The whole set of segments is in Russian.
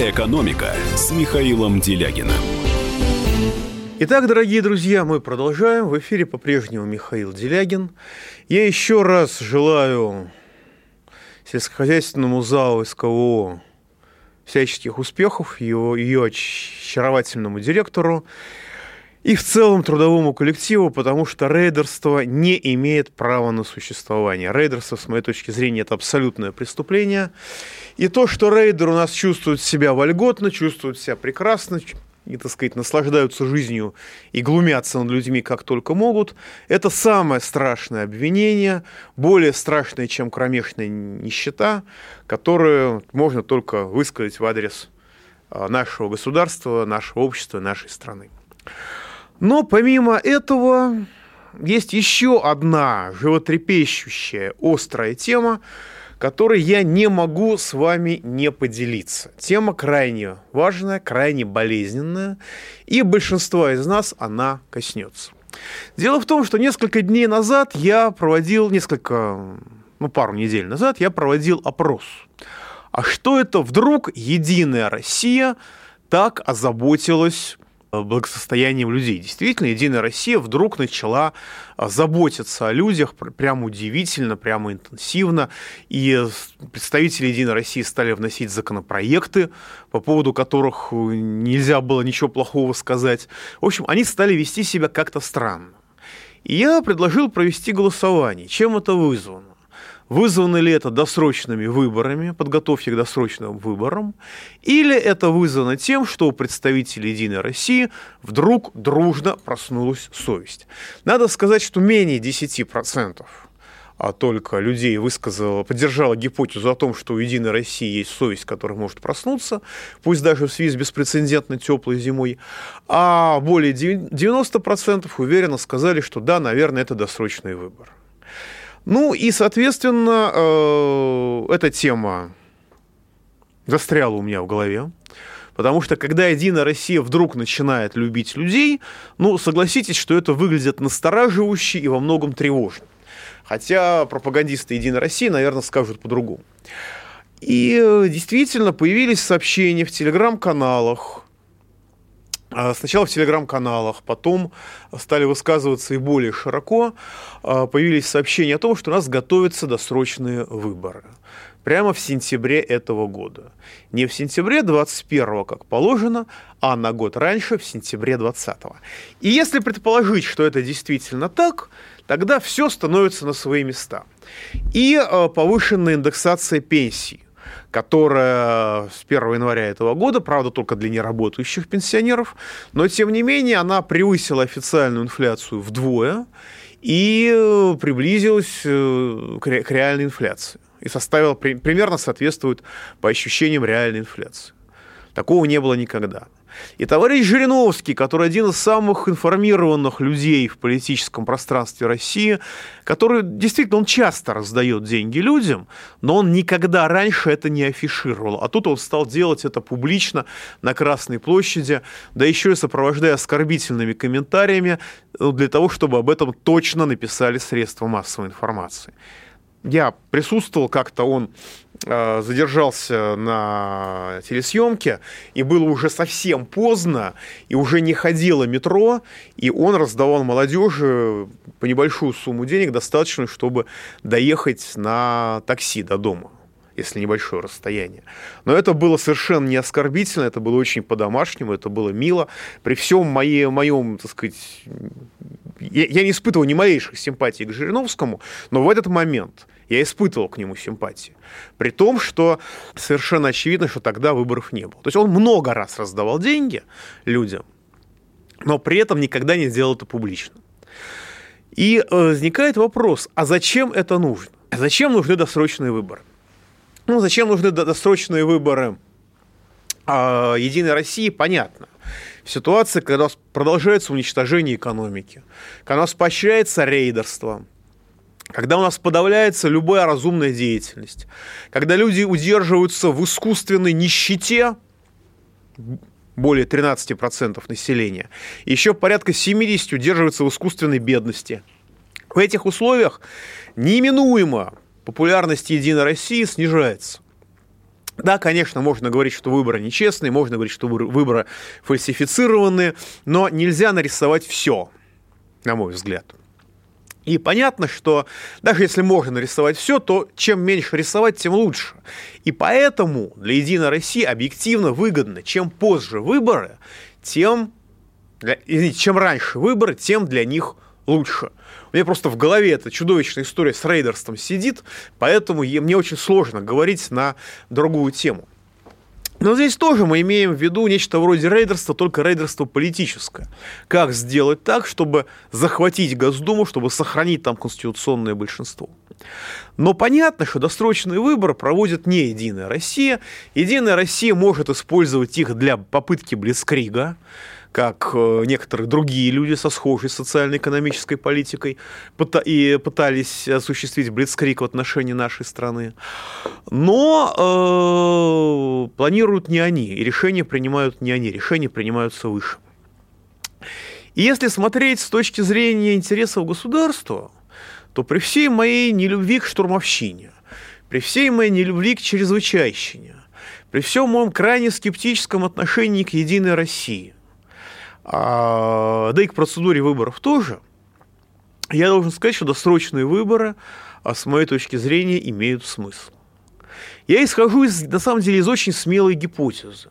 «Экономика» с Михаилом Делягиным. Итак, дорогие друзья, мы продолжаем. В эфире по-прежнему Михаил Делягин. Я еще раз желаю сельскохозяйственному залу СКО всяческих успехов, его, ее очаровательному директору и в целом трудовому коллективу, потому что рейдерство не имеет права на существование. Рейдерство, с моей точки зрения, это абсолютное преступление. И то, что рейдер у нас чувствует себя вольготно, чувствует себя прекрасно, и, так сказать, наслаждаются жизнью и глумятся над людьми как только могут, это самое страшное обвинение, более страшное, чем кромешная нищета, которую можно только высказать в адрес а, нашего государства, нашего общества, нашей страны. Но помимо этого есть еще одна животрепещущая, острая тема, которой я не могу с вами не поделиться. Тема крайне важная, крайне болезненная, и большинство из нас она коснется. Дело в том, что несколько дней назад я проводил, несколько, ну, пару недель назад я проводил опрос. А что это вдруг Единая Россия так озаботилась благосостоянием людей. Действительно, Единая Россия вдруг начала э, заботиться о людях прямо удивительно, прямо интенсивно. И представители Единой России стали вносить законопроекты, по поводу которых э, нельзя было ничего плохого сказать. В общем, они стали вести себя как-то странно. И я предложил провести голосование. Чем это вызвано? Вызвано ли это досрочными выборами, подготовки к досрочным выборам, или это вызвано тем, что у представителей «Единой России» вдруг дружно проснулась совесть. Надо сказать, что менее 10% а только людей высказала, поддержала гипотезу о том, что у Единой России есть совесть, которая может проснуться, пусть даже в связи с беспрецедентно теплой зимой, а более 90% уверенно сказали, что да, наверное, это досрочный выбор. Ну и, соответственно, э, эта тема застряла у меня в голове. Потому что когда Единая Россия вдруг начинает любить людей, ну, согласитесь, что это выглядит настораживающе и во многом тревожно. Хотя пропагандисты Единой России, наверное, скажут по-другому. И э, действительно появились сообщения в телеграм-каналах, сначала в телеграм-каналах, потом стали высказываться и более широко. А, появились сообщения о том, что у нас готовятся досрочные выборы. Прямо в сентябре этого года. Не в сентябре 21 как положено, а на год раньше, в сентябре 20 -го. И если предположить, что это действительно так, тогда все становится на свои места. И а, повышенная индексация пенсий которая с 1 января этого года, правда, только для неработающих пенсионеров, но, тем не менее, она превысила официальную инфляцию вдвое и э, приблизилась э, к реальной инфляции. И составила, примерно соответствует по ощущениям реальной инфляции. Такого не было никогда. И товарищ Жириновский, который один из самых информированных людей в политическом пространстве России, который действительно он часто раздает деньги людям, но он никогда раньше это не афишировал. А тут он стал делать это публично на Красной площади, да еще и сопровождая оскорбительными комментариями э, для того, чтобы об этом точно написали средства массовой информации я присутствовал как-то, он э, задержался на телесъемке, и было уже совсем поздно, и уже не ходило метро, и он раздавал молодежи по небольшую сумму денег, достаточную, чтобы доехать на такси до дома если небольшое расстояние. Но это было совершенно не оскорбительно, это было очень по-домашнему, это было мило. При всем моей, моем, так сказать, я, я не испытывал ни малейших симпатий к Жириновскому, но в этот момент я испытывал к нему симпатии. При том, что совершенно очевидно, что тогда выборов не было. То есть он много раз раздавал деньги людям, но при этом никогда не сделал это публично. И э, возникает вопрос, а зачем это нужно? Зачем нужны досрочные выборы? Ну, зачем нужны досрочные выборы э, Единой России, понятно. В ситуации, когда у нас продолжается уничтожение экономики, когда у нас поощряется рейдерство, когда у нас подавляется любая разумная деятельность, когда люди удерживаются в искусственной нищете, более 13% населения, еще порядка 70 удерживаются в искусственной бедности. В этих условиях неименуемо популярность Единой России снижается. Да, конечно, можно говорить, что выборы нечестные, можно говорить, что выборы фальсифицированные, но нельзя нарисовать все, на мой взгляд. И понятно, что даже если можно нарисовать все, то чем меньше рисовать, тем лучше. И поэтому для Единой России объективно выгодно, чем позже выборы, тем, для, извините, чем раньше выборы, тем для них лучше. У меня просто в голове эта чудовищная история с рейдерством сидит, поэтому мне очень сложно говорить на другую тему. Но здесь тоже мы имеем в виду нечто вроде рейдерства, только рейдерство политическое. Как сделать так, чтобы захватить Госдуму, чтобы сохранить там конституционное большинство. Но понятно, что досрочные выборы проводит не Единая Россия. Единая Россия может использовать их для попытки Блицкрига, как э, некоторые другие люди со схожей социально-экономической политикой и пытались осуществить блицкрик в отношении нашей страны. Но э, планируют не они, и решения принимают не они, решения принимаются выше. И если смотреть с точки зрения интересов государства, то при всей моей нелюбви к штурмовщине, при всей моей нелюбви к чрезвычайщине, при всем моем крайне скептическом отношении к Единой России, да и к процедуре выборов тоже, я должен сказать, что досрочные выборы, а, с моей точки зрения, имеют смысл. Я исхожу, из, на самом деле, из очень смелой гипотезы,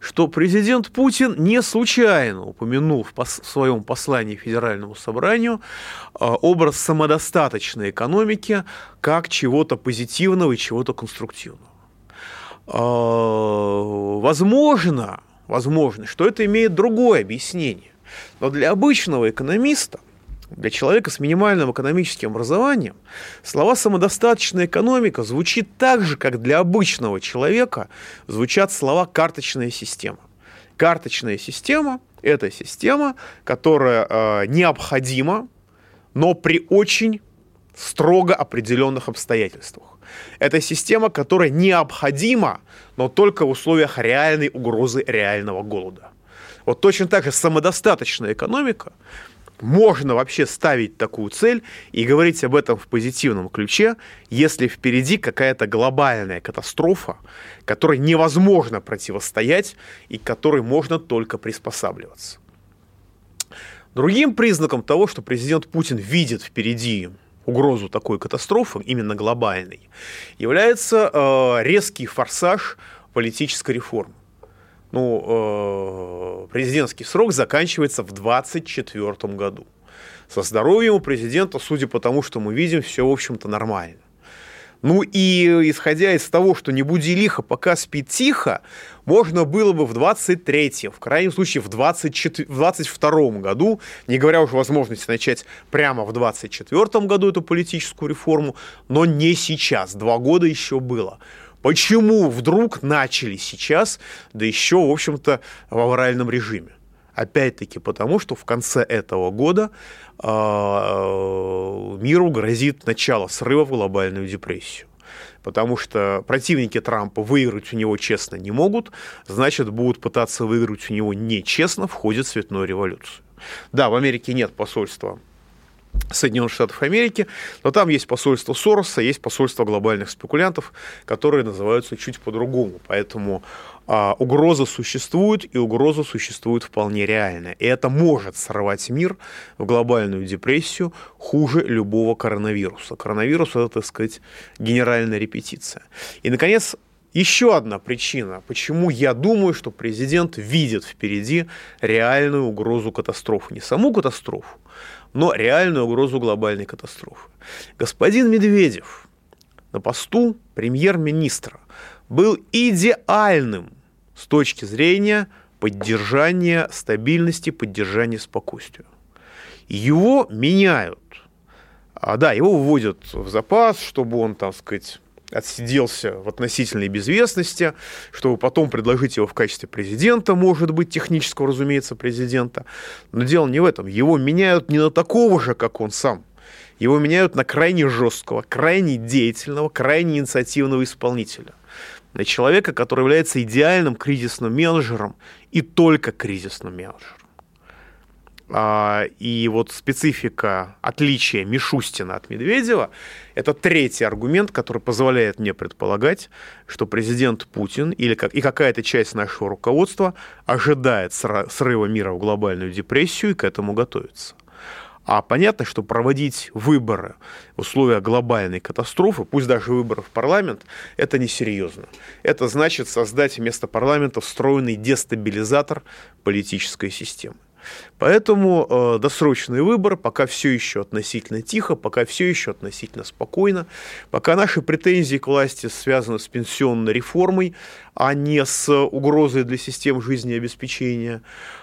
что президент Путин не случайно упомянул в, пос, в своем послании Федеральному собранию а, образ самодостаточной экономики как чего-то позитивного и чего-то конструктивного. Возможно, возможно, что это имеет другое объяснение. Но для обычного экономиста, для человека с минимальным экономическим образованием, слова «самодостаточная экономика» звучит так же, как для обычного человека звучат слова «карточная система». Карточная система – это система, которая э, необходима, но при очень строго определенных обстоятельствах. Это система, которая необходима, но только в условиях реальной угрозы реального голода. Вот точно так же самодостаточная экономика можно вообще ставить такую цель и говорить об этом в позитивном ключе, если впереди какая-то глобальная катастрофа, которой невозможно противостоять и которой можно только приспосабливаться. Другим признаком того, что президент Путин видит впереди угрозу такой катастрофы, именно глобальной, является э, резкий форсаж политической реформы. Ну, э, президентский срок заканчивается в 2024 году. Со здоровьем у президента, судя по тому, что мы видим, все, в общем-то, нормально. Ну и исходя из того, что не буди лихо, пока спит тихо, можно было бы в 23-м, в крайнем случае в, 24, в 22-м году, не говоря уже о возможности начать прямо в 24-м году эту политическую реформу, но не сейчас, два года еще было. Почему вдруг начали сейчас, да еще, в общем-то, в авральном режиме? Опять-таки потому, что в конце этого года э, миру грозит начало срыва в глобальную депрессию. Потому что противники Трампа выиграть у него честно не могут, значит, будут пытаться выиграть у него нечестно в ходе цветной революции. Да, в Америке нет посольства Соединенных Штатов Америки, но там есть посольство Сороса, есть посольство глобальных спекулянтов, которые называются чуть по-другому. Поэтому а, угроза существует, и угроза существует вполне реально. И это может сорвать мир в глобальную депрессию хуже любого коронавируса. Коронавирус – это, так сказать, генеральная репетиция. И, наконец, еще одна причина, почему я думаю, что президент видит впереди реальную угрозу катастрофы. Не саму катастрофу, но реальную угрозу глобальной катастрофы. Господин Медведев на посту премьер-министра был идеальным с точки зрения поддержания стабильности, поддержания спокойствия. Его меняют. А, да, его вводят в запас, чтобы он, так сказать, отсиделся в относительной безвестности, чтобы потом предложить его в качестве президента, может быть, технического, разумеется, президента. Но дело не в этом. Его меняют не на такого же, как он сам. Его меняют на крайне жесткого, крайне деятельного, крайне инициативного исполнителя. На человека, который является идеальным кризисным менеджером и только кризисным менеджером. А, и вот специфика отличия Мишустина от Медведева – это третий аргумент, который позволяет мне предполагать, что президент Путин или как, и какая-то часть нашего руководства ожидает срыва мира в глобальную депрессию и к этому готовится. А понятно, что проводить выборы в условиях глобальной катастрофы, пусть даже выборы в парламент, это несерьезно. Это значит создать вместо парламента встроенный дестабилизатор политической системы. Поэтому э, досрочный выбор пока все еще относительно тихо, пока все еще относительно спокойно, пока наши претензии к власти связаны с пенсионной реформой, а не с угрозой для систем жизнеобеспечения.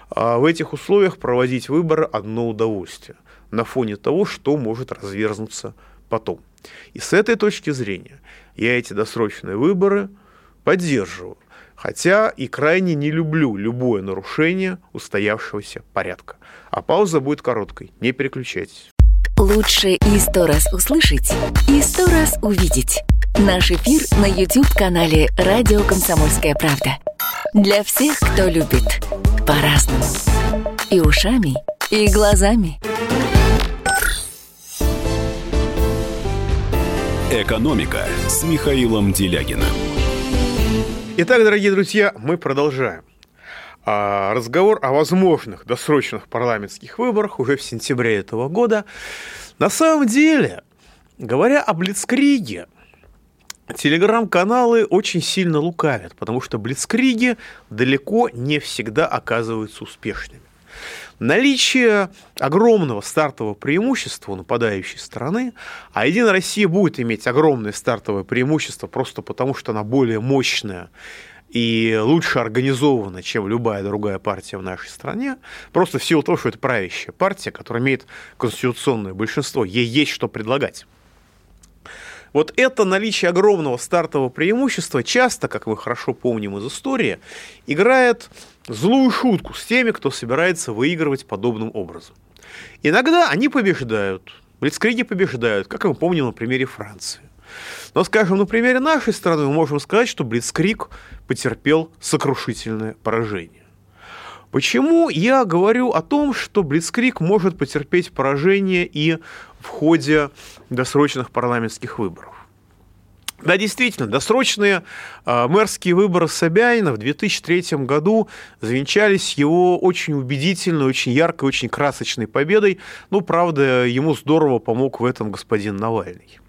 А в этих условиях проводить выборы одно удовольствие на фоне того, что может разверзнуться потом. И с этой точки зрения я эти досрочные выборы поддерживаю. Хотя и крайне не люблю любое нарушение устоявшегося порядка. А пауза будет короткой, не переключайтесь. Лучше и сто раз услышать, и сто раз увидеть. Наш эфир на YouTube-канале «Радио Комсомольская правда». Для всех, кто любит по-разному. И ушами, и глазами. «Экономика» с Михаилом Делягиным. Итак, дорогие друзья, мы продолжаем. А, разговор о возможных досрочных парламентских выборах уже в сентябре этого года. На самом деле, говоря о Блицкриге, телеграм-каналы очень сильно лукавят, потому что Блицкриги далеко не всегда оказываются успешными. Наличие огромного стартового преимущества у нападающей стороны, а Единая Россия будет иметь огромное стартовое преимущество просто потому, что она более мощная и лучше организована, чем любая другая партия в нашей стране, просто в силу того, что это правящая партия, которая имеет конституционное большинство, ей есть что предлагать. Вот это наличие огромного стартового преимущества часто, как мы хорошо помним из истории, играет злую шутку с теми, кто собирается выигрывать подобным образом. Иногда они побеждают, блицкриги побеждают, как мы помним на примере Франции. Но, скажем, на примере нашей страны мы можем сказать, что Блицкрик потерпел сокрушительное поражение. Почему я говорю о том, что Блицкрик может потерпеть поражение и в ходе досрочных парламентских выборов? Да, действительно, досрочные э, мэрские выборы Собянина в 2003 году завенчались его очень убедительной, очень яркой, очень красочной победой. Ну, правда, ему здорово помог в этом господин Навальный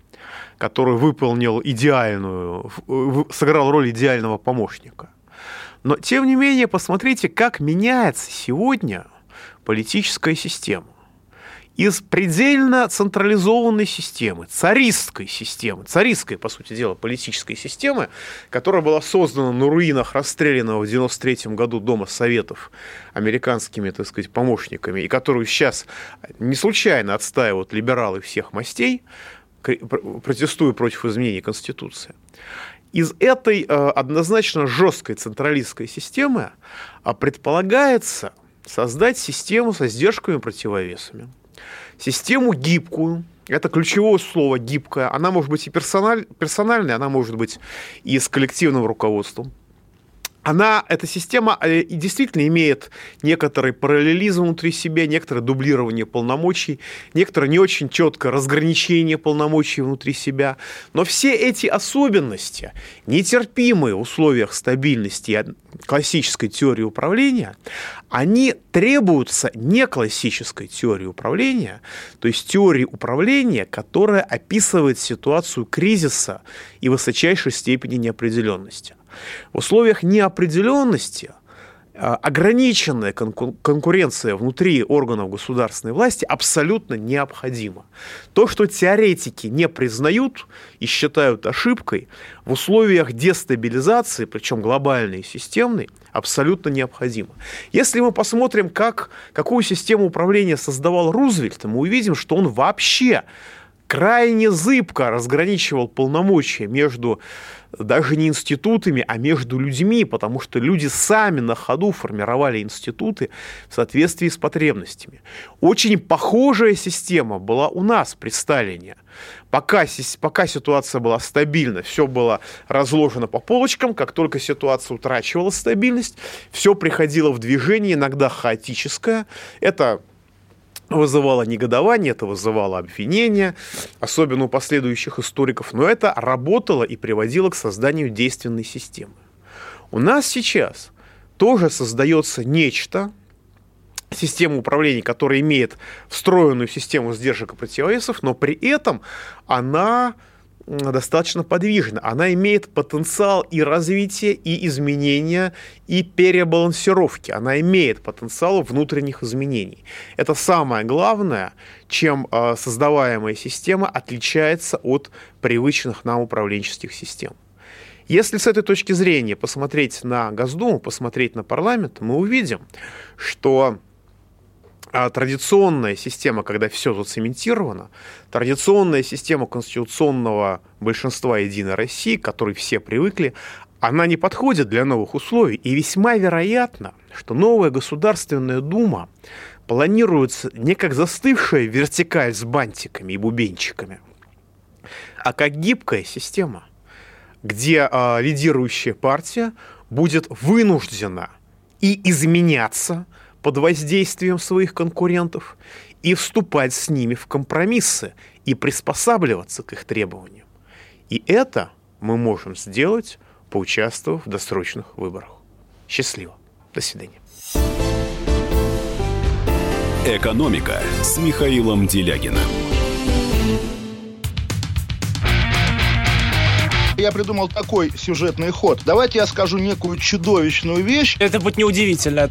который выполнил идеальную, сыграл роль идеального помощника. Но, тем не менее, посмотрите, как меняется сегодня политическая система из предельно централизованной системы, царистской системы, царистской, по сути дела, политической системы, которая была создана на руинах расстрелянного в 93 году Дома Советов американскими, так сказать, помощниками, и которую сейчас не случайно отстаивают либералы всех мастей, протестуя против изменений Конституции. Из этой э, однозначно жесткой централистской системы а, предполагается создать систему со сдержками и противовесами систему гибкую, это ключевое слово гибкая. Она может быть и персональ, персональной, она может быть и с коллективным руководством она, эта система э, действительно имеет некоторый параллелизм внутри себя, некоторое дублирование полномочий, некоторое не очень четкое разграничение полномочий внутри себя. Но все эти особенности, нетерпимые в условиях стабильности классической теории управления, они требуются не классической теории управления, то есть теории управления, которая описывает ситуацию кризиса и высочайшей степени неопределенности. В условиях неопределенности а, ограниченная конкуренция внутри органов государственной власти абсолютно необходима. То, что теоретики не признают и считают ошибкой, в условиях дестабилизации, причем глобальной и системной, абсолютно необходимо. Если мы посмотрим, как, какую систему управления создавал Рузвельт, мы увидим, что он вообще крайне зыбко разграничивал полномочия между даже не институтами, а между людьми, потому что люди сами на ходу формировали институты в соответствии с потребностями. Очень похожая система была у нас при Сталине. Пока, пока ситуация была стабильна, все было разложено по полочкам, как только ситуация утрачивала стабильность, все приходило в движение, иногда хаотическое. Это вызывало негодование, это вызывало обвинения, особенно у последующих историков, но это работало и приводило к созданию действенной системы. У нас сейчас тоже создается нечто, система управления, которая имеет встроенную систему сдержек и противовесов, но при этом она достаточно подвижна. Она имеет потенциал и развития, и изменения, и перебалансировки. Она имеет потенциал внутренних изменений. Это самое главное, чем а, создаваемая система отличается от привычных нам управленческих систем. Если с этой точки зрения посмотреть на Госдуму, посмотреть на парламент, мы увидим, что а традиционная система, когда все зацементировано, традиционная система конституционного большинства Единой России, к которой все привыкли, она не подходит для новых условий. И весьма вероятно, что новая Государственная Дума планируется не как застывшая вертикаль с бантиками и бубенчиками, а как гибкая система, где а, лидирующая партия будет вынуждена и изменяться – под воздействием своих конкурентов и вступать с ними в компромиссы и приспосабливаться к их требованиям. И это мы можем сделать, поучаствовав в досрочных выборах. Счастливо. До свидания. «Экономика» с Михаилом Делягиным. Я придумал такой сюжетный ход. Давайте я скажу некую чудовищную вещь. Это будет неудивительно